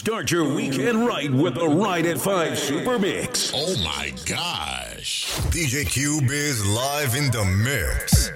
Start your weekend right with the Ride at 5 Super Mix. Oh my gosh. DJ Cube is live in the mix.